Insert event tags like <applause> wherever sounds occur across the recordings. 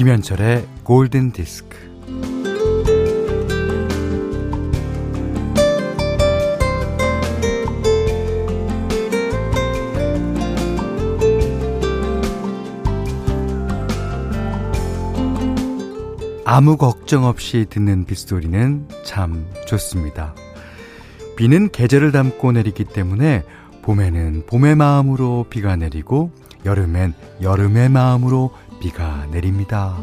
김현철의 골든 디스크. 아무 걱정 없이 듣는 빗소리는 참 좋습니다. 비는 계절을 담고 내리기 때문에 봄에는 봄의 마음으로 비가 내리고 여름엔 여름의 마음으로 비가 내립니다.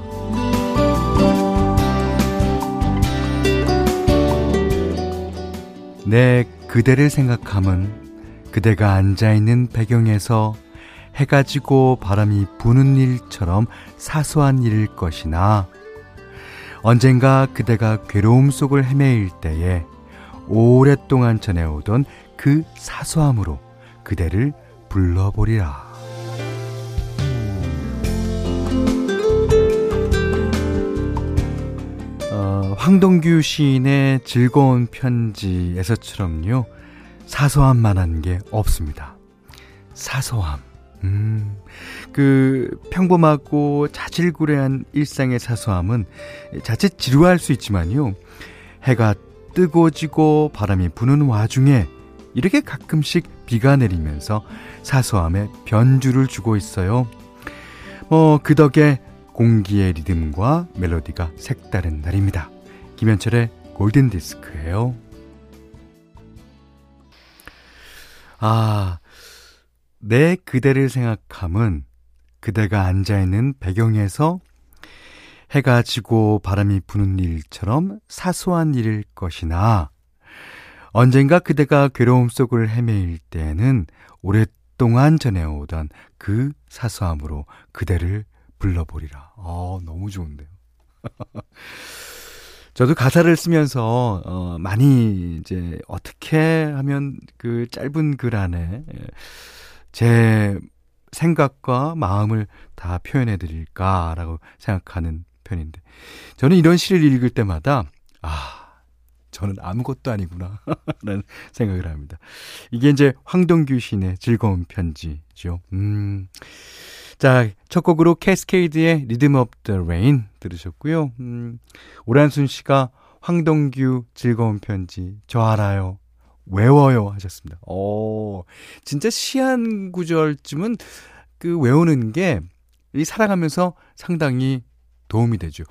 내 그대를 생각함은 그대가 앉아있는 배경에서 해가 지고 바람이 부는 일처럼 사소한 일일 것이나 언젠가 그대가 괴로움 속을 헤매일 때에 오랫동안 전해오던 그 사소함으로 그대를 불러보리라. 황동규 시인의 즐거운 편지에서처럼요, 사소함 만한 게 없습니다. 사소함. 음, 그 평범하고 자질구레한 일상의 사소함은 자칫 지루할 수 있지만요. 해가 뜨고 지고 바람이 부는 와중에 이렇게 가끔씩 비가 내리면서 사소함에 변주를 주고 있어요. 뭐, 그 덕에 공기의 리듬과 멜로디가 색다른 날입니다. 김현철의 골든 디스크예요. 아, 내 그대를 생각함은 그대가 앉아 있는 배경에서 해가 지고 바람이 부는 일처럼 사소한 일일 것이나 언젠가 그대가 괴로움 속을 헤매일 때에는 오랫동안 전해오던 그 사소함으로 그대를 불러보리라. 어, 너무 좋은데요. <laughs> 저도 가사를 쓰면서 어, 많이 이제 어떻게 하면 그 짧은 글 안에 제 생각과 마음을 다 표현해 드릴까라고 생각하는 편인데 저는 이런 시를 읽을 때마다 아 저는 아무것도 아니구나 <laughs> 라는 생각을 합니다. 이게 이제 황동규 시인의 즐거운 편지죠. 음. 자, 첫 곡으로 Cascade의 Rhythm of the Rain 들으셨고요. 음, 오란순 씨가 황동규 즐거운 편지 저 알아요. 외워요 하셨습니다. 오, 진짜 시한 구절쯤은 그 외우는 게 이 살아가면서 상당히 도움이 되죠.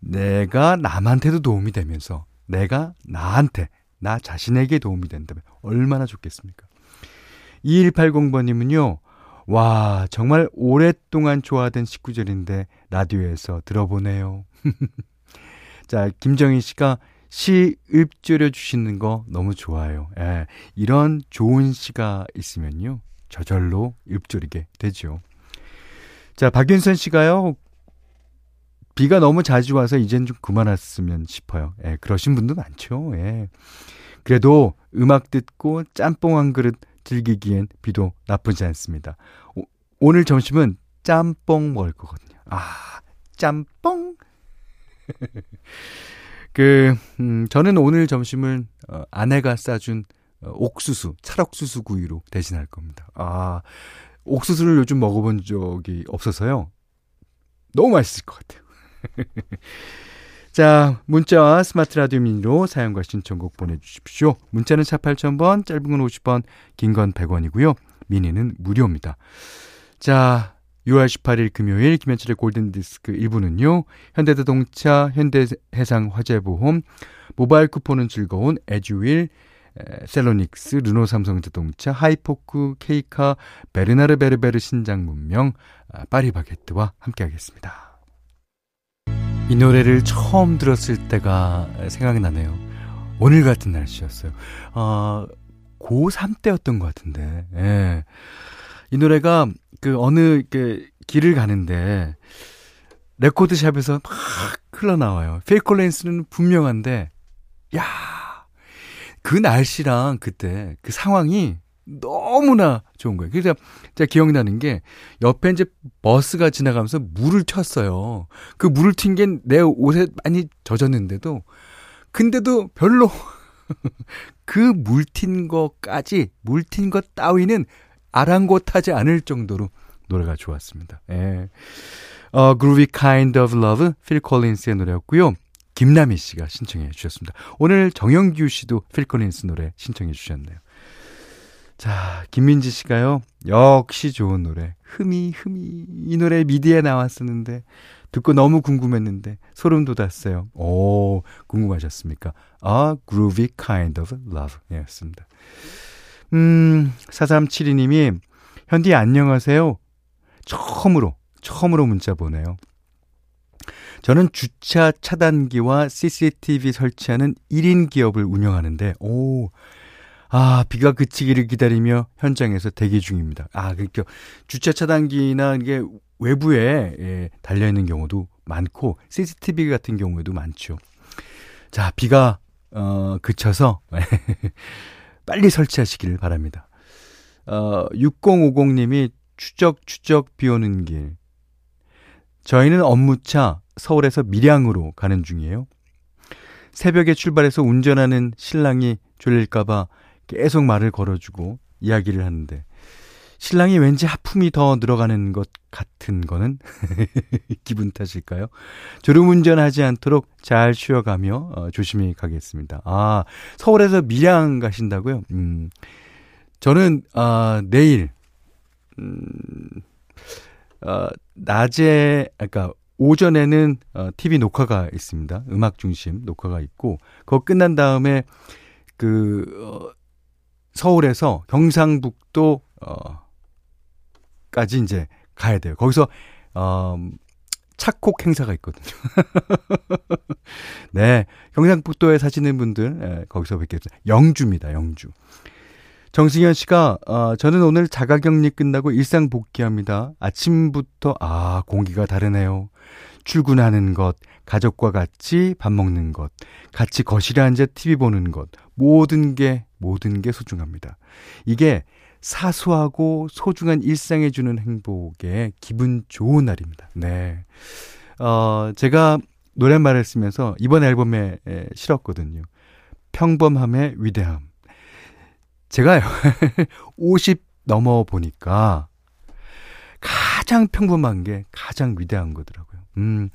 내가 남한테도 도움이 되면서 내가 나한테 나 자신에게 도움이 된다면 얼마나 좋겠습니까? 2180번님은요. 와, 정말 오랫동안 좋아하던 19절인데 라디오에서 들어보네요. <laughs> 자, 김정희 씨가 시 읊조려 주시는 거 너무 좋아요. 예, 이런 좋은 시가 있으면요. 저절로 읊조리게 되죠. 자, 박윤선 씨가요. 비가 너무 자주 와서 이젠 좀 그만했으면 싶어요. 예, 그러신 분도 많죠. 예. 그래도 음악 듣고 짬뽕 한 그릇 즐기기엔 비도 나쁘지 않습니다. 오, 오늘 점심은 짬뽕 먹을 거거든요. 아, 짬뽕? <laughs> 그, 음, 저는 오늘 점심을, 어, 아내가 싸준 어, 옥수수, 찰옥수수 구이로 대신할 겁니다. 아, 옥수수를 요즘 먹어본 적이 없어서요. 너무 맛있을 것 같아요. <laughs> 자, 문자와 스마트 라디오 미니로 사연과 신청곡 보내주십시오. 문자는 4 8000번, 짧은 건 50원, 긴 건 100원이고요. 미니는 무료입니다. 자, 6월 18일 금요일 김현철의 골든디스크 1부는요. 현대자동차, 현대해상화재보험, 모바일 쿠폰은 즐거운 에듀윌, 셀로닉스, 르노 삼성자동차, 하이포크, 케이카, 베르나르 베르베르 신작 문명, 아, 파리바게트와 함께하겠습니다. 이 노래를 처음 들었을 때가 생각이 나네요. 오늘 같은 날씨였어요. 어, 고3 때였던 것 같은데, 예. 이 노래가 그 어느 그 길을 가는데, 레코드샵에서 막 흘러나와요. 페이콜렌스는 분명한데, 야, 그 날씨랑 그때 그 상황이 너무나 좋은 거예요. 그래서 제가 기억나는 게 옆에 이제 버스가 지나가면서 물을 튀었어요. 그 물을 튄 게 내 옷에 많이 젖었는데도 근데도 별로 <laughs> 그 물 튄 거까지 물 튄 것 따위는 아랑곳하지 않을 정도로 노래가 좋았습니다. 예. 어, Groovy Kind of Love, 필 콜린스의 노래였고요. 김남희 씨가 신청해 주셨습니다. 오늘 정영규 씨도 필 콜린스 노래 신청해 주셨네요. 자, 김민지 씨가요. 역시 좋은 노래. 흠이, 흠이. 이 노래 미디에 나왔었는데, 듣고 너무 궁금했는데, 소름 돋았어요. 오, 궁금하셨습니까? A groovy kind of love. 였습니다. 음, 4372 님이, 현디 안녕하세요. 처음으로, 처음으로 문자 보내요. 저는 주차 차단기와 CCTV 설치하는 1인 기업을 운영하는데, 오, 아, 비가 그치기를 기다리며 현장에서 대기 중입니다. 아, 그러니까 주차 차단기나 이게 외부에 예, 달려 있는 경우도 많고 CCTV 같은 경우에도 많죠. 자, 비가 어 그쳐서 <laughs> 빨리 설치하시기를 바랍니다. 어 6050님이 추적 추적 비 오는 길. 저희는 업무차 서울에서 밀양으로 가는 중이에요. 새벽에 출발해서 운전하는 신랑이 졸릴까봐 계속 말을 걸어주고 이야기를 하는데 신랑이 왠지 하품이 더 늘어가는 것 같은 거는 <laughs> 기분 탓일까요? 졸음운전하지 않도록 잘 쉬어가며 어, 조심히 가겠습니다. 아 서울에서 밀양 가신다고요? 음, 저는 아 내일 음, 어, 낮에 아까 오전에는 어, TV 녹화가 있습니다. 음악 중심 녹화가 있고 그거 끝난 다음에 그 어, 서울에서 경상북도 어까지 이제 가야 돼요. 거기서 어 착콕 행사가 있거든요. <laughs> 네, 경상북도에 사시는 분들 예, 거기서 뵙겠습니다. 영주입니다. 영주. 정승현 씨가 어, 저는 오늘 자가격리 끝나고 일상 복귀합니다. 아침부터 아 공기가 다르네요. 출근하는 것, 가족과 같이 밥 먹는 것, 같이 거실에 앉아 TV 보는 것, 모든 게, 모든 게 소중합니다. 이게 사소하고 소중한 일상에 주는 행복에 기분 좋은 날입니다. 네. 어, 제가 노랫말을 쓰면서 이번 앨범에 실었거든요. 평범함의 위대함. 제가요, 50 넘어 보니까 가장 평범한 게 가장 위대한 거더라고요. 음.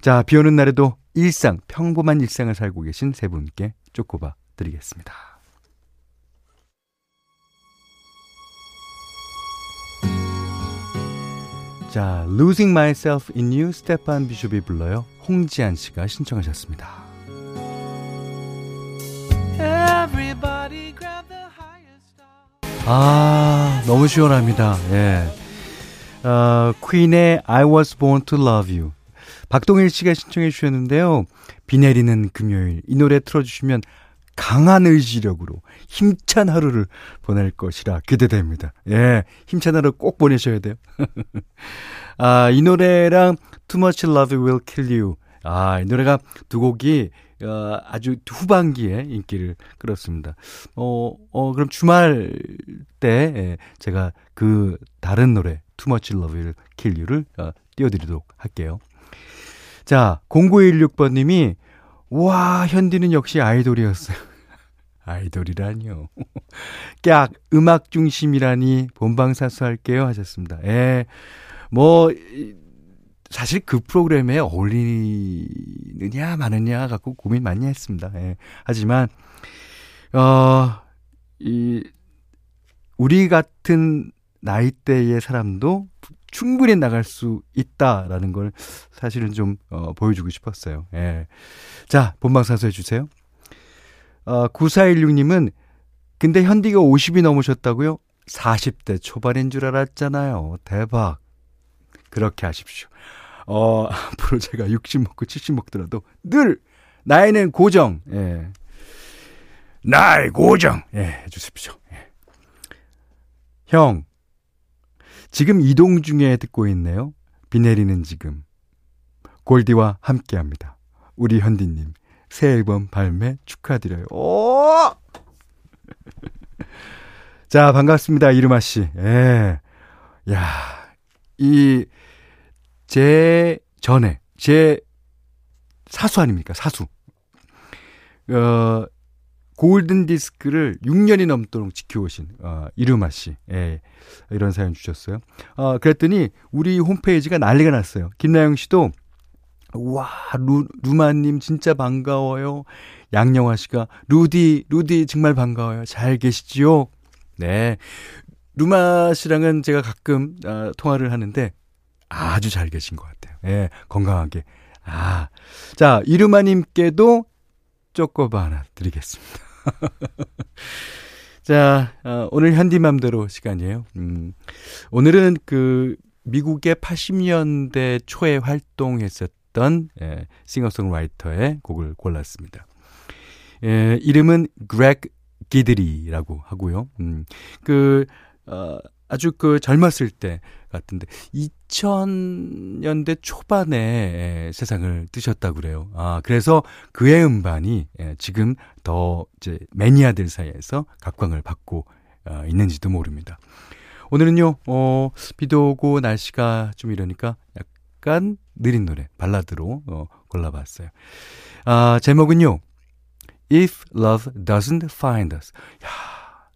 자, 비 오는 날에도 일상, 평범한 일상을 살고 계신 세 분께 쪼꼬바 드리겠습니다. 자, Losing Myself in You 스테판 비숍이 불러요. 홍지한 씨가 신청하셨습니다. 아, 너무 시원합니다. 예. 어, 퀸의 I was born to love you. 박동일 씨가 신청해 주셨는데요. 비 내리는 금요일 이 노래 틀어주시면 강한 의지력으로 힘찬 하루를 보낼 것이라 기대됩니다. 예, 힘찬 하루 꼭 보내셔야 돼요. <laughs> 아, 이 노래랑 Too Much Love Will Kill You. 아, 이 노래가 두 곡이 어, 아주 후반기에 인기를 끌었습니다. 어, 어, 그럼 주말 때 예, 제가 그 다른 노래 Too Much Love Will Kill You를 어, 띄워드리도록 할게요. 자, 0916번님이, 와, 현디는 역시 아이돌이었어요. 아이돌이라니요. <laughs> 깍, 음악 중심이라니 본방사수 할게요. 하셨습니다. 예. 뭐, 사실 그 프로그램에 어울리느냐, 마느냐 갖고 고민 많이 했습니다. 예. 하지만, 어, 이, 우리 같은 나이대의 사람도 충분히 나갈 수 있다라는 걸 사실은 좀 어, 보여주고 싶었어요. 예. 자, 본방사수 해주세요. 어, 9416님은 근데 현디가 50이 넘으셨다고요? 40대 초반인 줄 알았잖아요. 대박. 그렇게 하십시오. 어, <laughs> 앞으로 제가 60 먹고 70 먹더라도 늘 나이는 고정. 예. 나이 고정. 예, 해 주십시오. 예. 형, 지금 이동 중에 듣고 있네요. 비 내리는 지금. 골디와 함께 합니다. 우리 현디님, 새 앨범 발매 축하드려요. 오! <laughs> 자, 반갑습니다. 이르마 씨. 예. 야, 이, 제 전에, 제 사수 아닙니까? 사수. 어, 골든 디스크를 6년이 넘도록 지켜오신 어, 이루마 씨. 예. 이런 사연 주셨어요. 어, 그랬더니 우리 홈페이지가 난리가 났어요. 김나영 씨도 와, 루, 루마님 진짜 반가워요. 양영화 씨가 루디, 루디 정말 반가워요. 잘 계시지요? 네. 루마 씨랑은 제가 가끔 어, 통화를 하는데 아주 잘 계신 것 같아요. 예, 건강하게. 아. 자, 이루마님께도 쪼꼬바 하나 드리겠습니다. <laughs> 자, 어, 오늘 현디맘대로 시간이에요. 음, 오늘은 그 미국의 80년대 초에 활동했었던 예, 싱어송라이터의 곡을 골랐습니다. 예, 이름은 그렉 기드리라고 하고요. 음, 그, 어, 아주 그 젊었을 때 같은데 2000년대 초반에 세상을 뜨셨다고 그래요. 아, 그래서 그의 음반이 지금 더 이제 매니아들 사이에서 각광을 받고 어, 있는지도 모릅니다. 오늘은요, 어, 비도 오고 날씨가 좀 이러니까 약간 느린 노래, 발라드로 어, 골라봤어요. 아, 제목은요, If Love Doesn't Find Us. 야,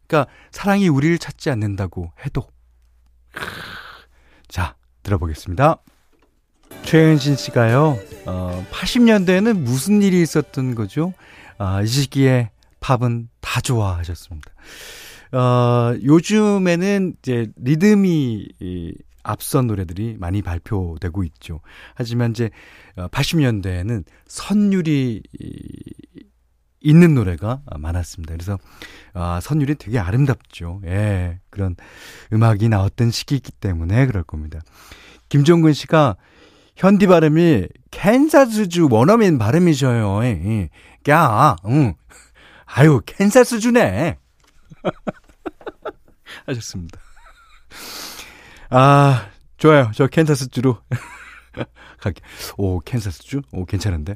그러니까 사랑이 우리를 찾지 않는다고 해도 자, 들어보겠습니다. 최은신 씨가요, 어, 80년대에는 무슨 일이 있었던 거죠? 아, 이 시기에 팝은 다 좋아하셨습니다. 어, 요즘에는 이제 리듬이 이, 앞선 노래들이 많이 발표되고 있죠. 하지만 이제 80년대에는 어, 선율이 있는 노래가 많았습니다. 그래서 아, 선율이 되게 아름답죠. 예, 그런 음악이 나왔던 시기이기 때문에 그럴 겁니다. 김종근 씨가 현디 발음이 캔사스주 원어민 발음이셔요. 예, 야, 응. 아유, 캔사스주네. <laughs> 하셨습니다. 아, 좋아요. 저 캔사스주로 가게. <laughs> 오, 캔사스주? 오, 괜찮은데?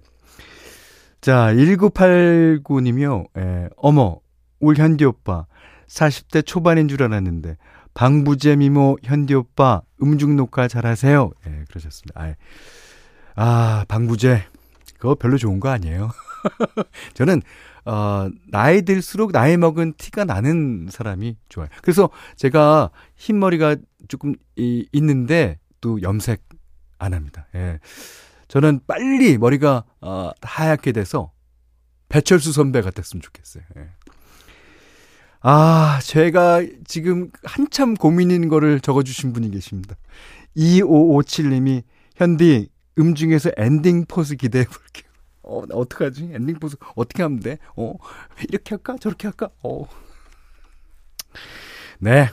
자, 1989님이요. 예, 어머, 울 현디 오빠. 40대 초반인 줄 알았는데, 방부제 미모 현디 오빠, 음중 녹화 잘하세요. 예, 그러셨습니다. 아, 아, 방부제. 그거 별로 좋은 거 아니에요. <laughs> 저는, 어, 나이 들수록 나이 먹은 티가 나는 사람이 좋아요. 그래서 제가 흰머리가 조금 이, 있는데, 또 염색 안 합니다. 예. 저는 빨리 머리가 어, 하얗게 돼서 배철수 선배 같았으면 좋겠어요. 예. 아, 제가 지금 한참 고민인 거를 적어주신 분이 계십니다. 2557님이 현디 음중에서 엔딩 포즈 기대해 볼게요. 어, 나 어떡하지? 엔딩 포즈 어떻게 하면 돼? 어, 이렇게 할까? 저렇게 할까? 어. 네.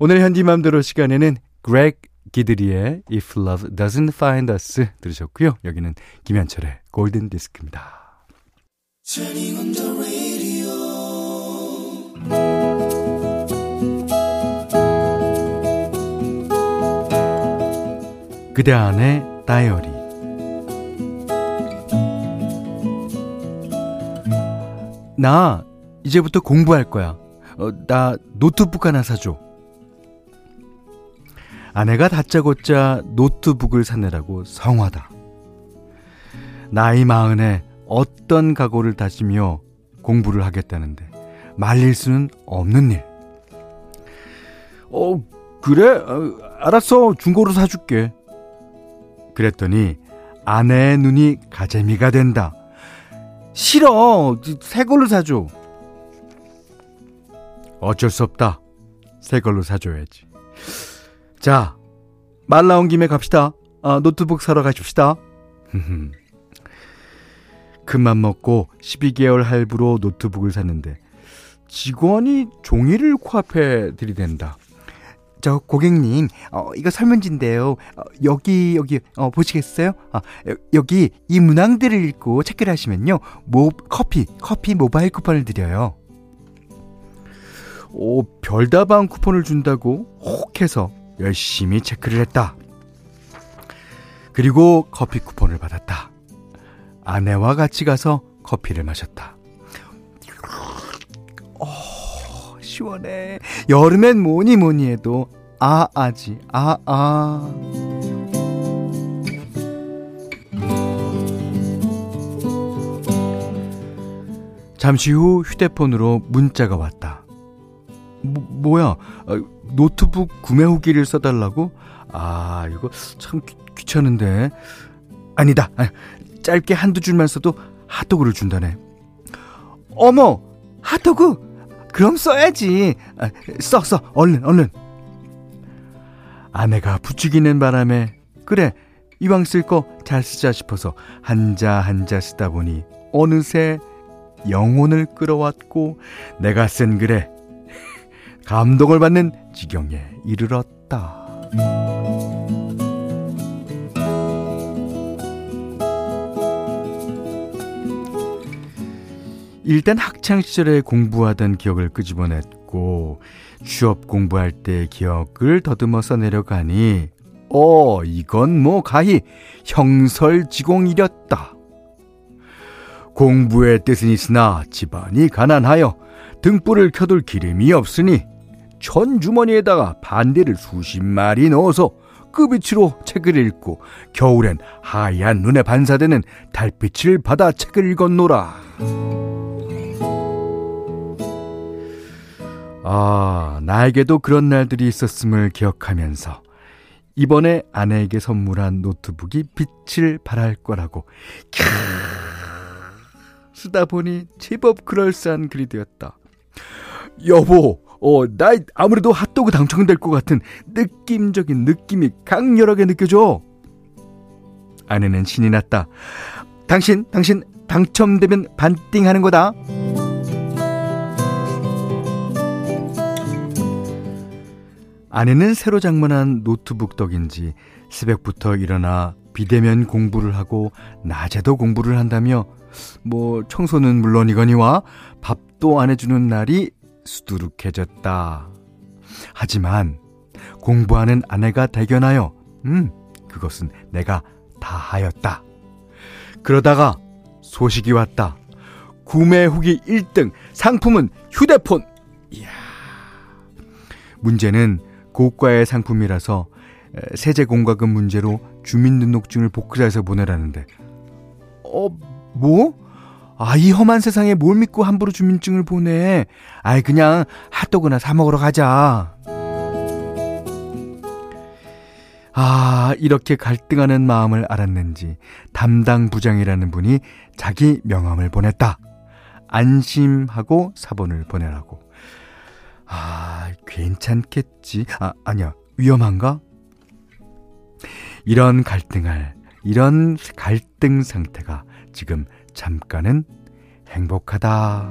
오늘 현디 맘대로 시간에는 그렉 기드리의 If Love Doesn't Find Us 들으셨고요. 여기는 김현철의 골든 디스크입니다. 그대 안의 다이어리 나 이제부터 공부할 거야. 어, 나 노트북 하나 사줘. 아내가 다짜고짜 노트북을 사느라고 성화다. 나이 마흔에 어떤 각오를 다지며 공부를 하겠다는데 말릴 수는 없는 일. 어, 그래? 어, 알았어. 중고로 사줄게. 그랬더니 아내의 눈이 가재미가 된다. 싫어. 새 걸로 사줘. 어쩔 수 없다. 새 걸로 사줘야지. 자, 말 나온 김에 갑시다. 아, 노트북 사러 가십시다. <laughs> 큰맘 먹고 12개월 할부로 노트북을 샀는데 직원이 종이를 코앞에 들이댄다. 저 고객님, 어, 이거 설문지인데요. 어, 여기 여기 어, 보시겠어요? 아, 여 기 이 문항들을 읽고 체크를 하시면요, 모 커피 커피 모바일 쿠폰을 드려요. 오, 별다방 쿠폰을 준다고 혹해서 열심히 체크를 했다. 그리고 커피 쿠폰을 받았다. 아내와 같이 가서 커피를 마셨다. 어, 시원해. 여름엔 뭐니 뭐니 해도 아아지, 아아. 아. 잠시 후 휴대폰으로 문자가 왔다. 뭐, 뭐야? 아, 노트북 구매 후기를 써달라고? 아, 이거 참 귀, 찮은데 아니다. 아, 짧게 한두 줄만 써도 핫도그를 준다네. 어머! 핫도그? 그럼 써야지. 아, 써, 써. 얼른, 얼른. 아내가 부추기는 바람에, 그래, 이왕 쓸 거 잘 쓰자 싶어서 한자 한자 쓰다 보니 어느새 영혼을 끌어왔고 내가 쓴 글에 감동을 받는 지경에 이르렀다. 일단 학창 시절에 공부하던 기억을 끄집어냈고 취업 공부할 때의 기억을 더듬어 써내려가니 어 이건 뭐 가히 형설지공이렸다. 공부의 뜻은 있으나 집안이 가난하여 등불을 켜둘 기름이 없으니 천 주머니에다가 반대를 수십 마리 넣어서 그 빛으로 책을 읽고 겨울엔 하얀 눈에 반사되는 달빛을 받아 책을 읽었노라. 아, 나에게도 그런 날들이 있었음을 기억하면서 이번에 아내에게 선물한 노트북이 빛을 발할 거라고 캬 쓰다 보니 제법 그럴싸한 글이 되었다. 여보, 어, 나 아무래도 핫도그 당첨될 것 같은 느낌적인 느낌이 강렬하게 느껴져. 아내는 신이 났다. 당신, 당신 당첨되면 반띵하는 거다. 아내는 새로 장만한 노트북 덕인지 새벽부터 일어나 비대면 공부를 하고 낮에도 공부를 한다며 뭐 청소는 물론이거니와 밥도 안 해주는 날이 수두룩해졌다. 하지만 공부하는 아내가 대견하여 음 그것은 내가 다 하였다. 그러다가 소식이 왔다. 구매 후기 1등 상품은 휴대폰. 이야. 문제는 고가의 상품이라서 세제 공과금 문제로 주민등록증을 복사해서 보내라는데 어 뭐? 아, 이 험한 세상에 뭘 믿고 함부로 주민증을 보내. 아이, 그냥 핫도그나 사먹으러 가자. 아, 이렇게 갈등하는 마음을 알았는지 담당 부장이라는 분이 자기 명함을 보냈다. 안심하고 사본을 보내라고. 아, 괜찮겠지. 아, 아니야. 위험한가? 이런 갈등할, 이런 갈등 상태가 지금 잠깐은 행복하다.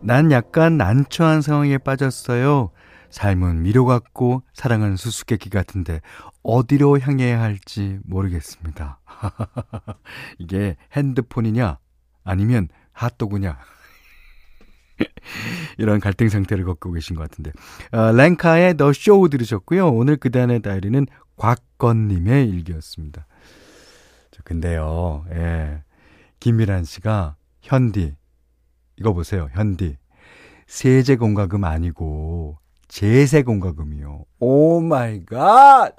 난 약간 난처한 상황에 빠졌어요. 삶은 미로 같고 사랑은 수수께끼 같은데 어디로 향해야 할지 모르겠습니다. <laughs> 이게 핸드폰이냐 아니면 핫도그냐 <laughs> 이런 갈등 상태를 겪고 계신 것 같은데 어, 랭카의 더쇼 들으셨고요. 오늘 그단의 다이리는 곽건님의 일기였습니다. 저 근데요, 예. 김미란 씨가 현디, 이거 보세요, 현디. 세제 공과금 아니고 제세 공과금이요. Oh my God!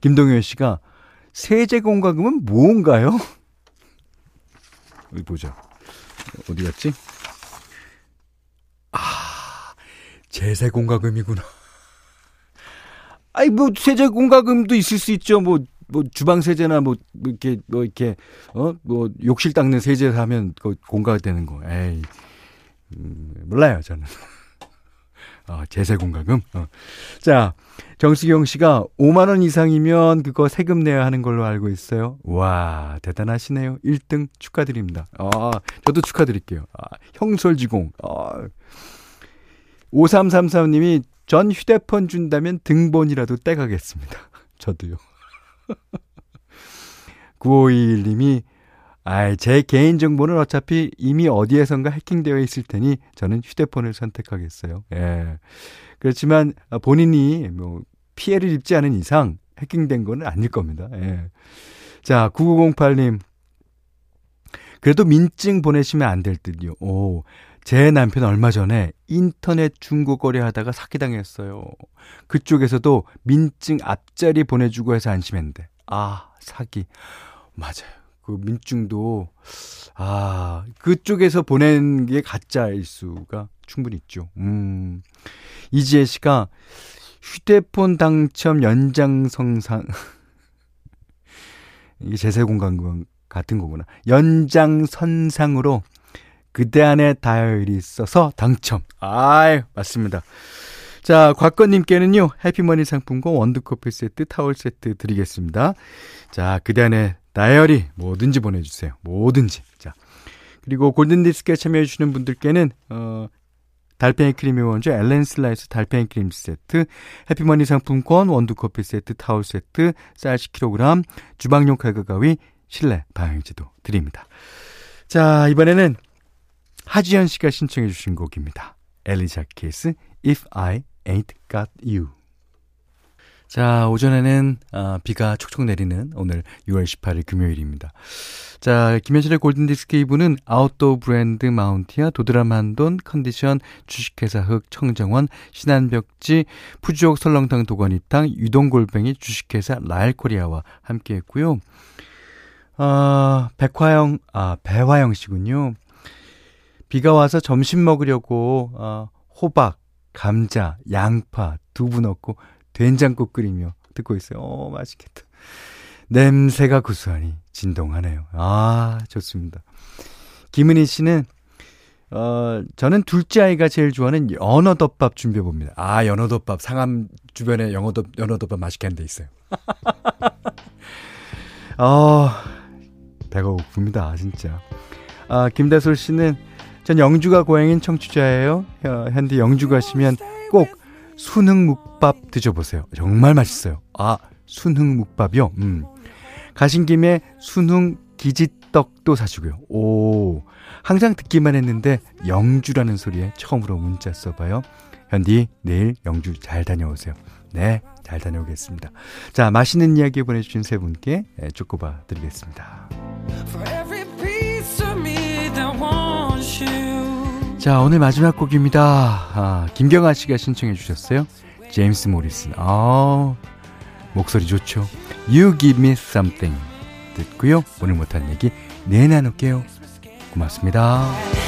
김동현 씨가 세제 공과금은 뭔가요? 어디 보자. 어디 갔지? 아, 제세 공과금이구나. 아니 뭐 세제 공과금도 있을 수 있죠. 뭐뭐 뭐 주방 세제나 뭐, 뭐 이렇게 뭐 이렇게 어 뭐 욕실 닦는 세제 하면 그 공과가 되는 거. 에이 음, 몰라요 저는. <laughs> 어, 제세 공과금. 어. 자 정수경 씨가 5만 원 이상이면 그거 세금 내야 하는 걸로 알고 있어요. 와 대단하시네요. 1등 축하드립니다. 아 저도 축하드릴게요. 아, 형설지공. 아. 5333님이 전 휴대폰 준다면 등본이라도 떼가겠습니다. <laughs> 저도요. <laughs> 9521님이 아, 제 개인정보는 어차피 이미 어디에선가 해킹되어 있을 테니 저는 휴대폰을 선택하겠어요. 예. 그렇지만 본인이 뭐 피해를 입지 않은 이상 해킹된 거는 아닐 겁니다. 예. 자, 9908님. 그래도 민증 보내시면 안 될 듯요. 오, 제 남편 얼마 전에 인터넷 중고 거래 하다가 사기당했어요. 그쪽에서도 민증 앞자리 보내주고 해서 안심했는데, 아, 사기. 맞아요. 그 민증도, 아, 그쪽에서 보낸 게 가짜일 수가 충분히 있죠. 음. 이지혜 씨가 휴대폰 당첨 연장성상. <laughs> 이게 제세 공간 같은 거구나. 연장선상으로 그대 안에 다이어리 있어서 당첨. 아이, 맞습니다. 자, 곽건님께는요, 해피머니 상품권 원두커피 세트, 타월 세트 드리겠습니다. 자, 그대 안에 다이어리 뭐든지 보내주세요. 뭐든지. 자. 그리고 골든디스크에 참여해주시는 분들께는, 어, 달팽이 크림의 원조 엘렌실라 달팽이 크림 세트, 해피머니 상품권, 원두커피 세트, 타월 세트, 쌀 10kg, 주방용 칼과 가위, 실내 방향제도 드립니다. 자, 이번에는 하지연 씨가 신청해 주신 곡입니다. 엘리자 케이스 If I Ain't Got You. 자, 오전에는 아, 비가 촉촉 내리는 오늘 6월 18일 금요일입니다. 자, 김현실의 골든디스크 2부는 아웃도어 브랜드 마운티아, 도드라만돈, 컨디션, 주식회사 흑, 청정원, 신한벽지, 푸주옥 설렁탕 도가니탕, 유동골뱅이, 주식회사 라엘코리아와 함께 했고요. 아, 백화영, 아, 배화영 씨군요. 비가 와서 점심 먹으려고, 아, 호박, 감자, 양파, 두부 넣고 된장국 끓이며 듣고 있어요. 어, 맛있겠다. 냄새가 구수하니 진동하네요. 아, 좋습니다. 김은희 씨는, 어, 저는 둘째 아이가 제일 좋아하는 연어덮밥 준비해 봅니다. 아, 연어덮밥. 상암 주변에 연어덮, 연어덮밥 맛있게 하는 데 있어요. <laughs> 어, 배가 고픕니다, 진짜. 아, 김다솔 씨는 전 영주가 고향인 청취자예요. 현디 영주 가시면 꼭 순흥묵밥 드셔보세요. 정말 맛있어요. 아, 순흥묵밥이요? 음. 가신 김에 순흥 기지떡도 사시고요. 오, 항상 듣기만 했는데 영주라는 소리에 처음으로 문자 써봐요. 현디, 내일 영주 잘 다녀오세요. 네, 잘 다녀오겠습니다. 자, 맛있는 이야기 보내주신 세 분께 쪼꼬바 드리겠습니다. 자, 오늘 마지막 곡입니다. 아, 김경아 씨가 신청해 주셨어요. 제임스 모리슨. 아, 목소리 좋죠. You give me something. 듣고요. 오늘 못한 얘기 내일 나눌게요. 고맙습니다.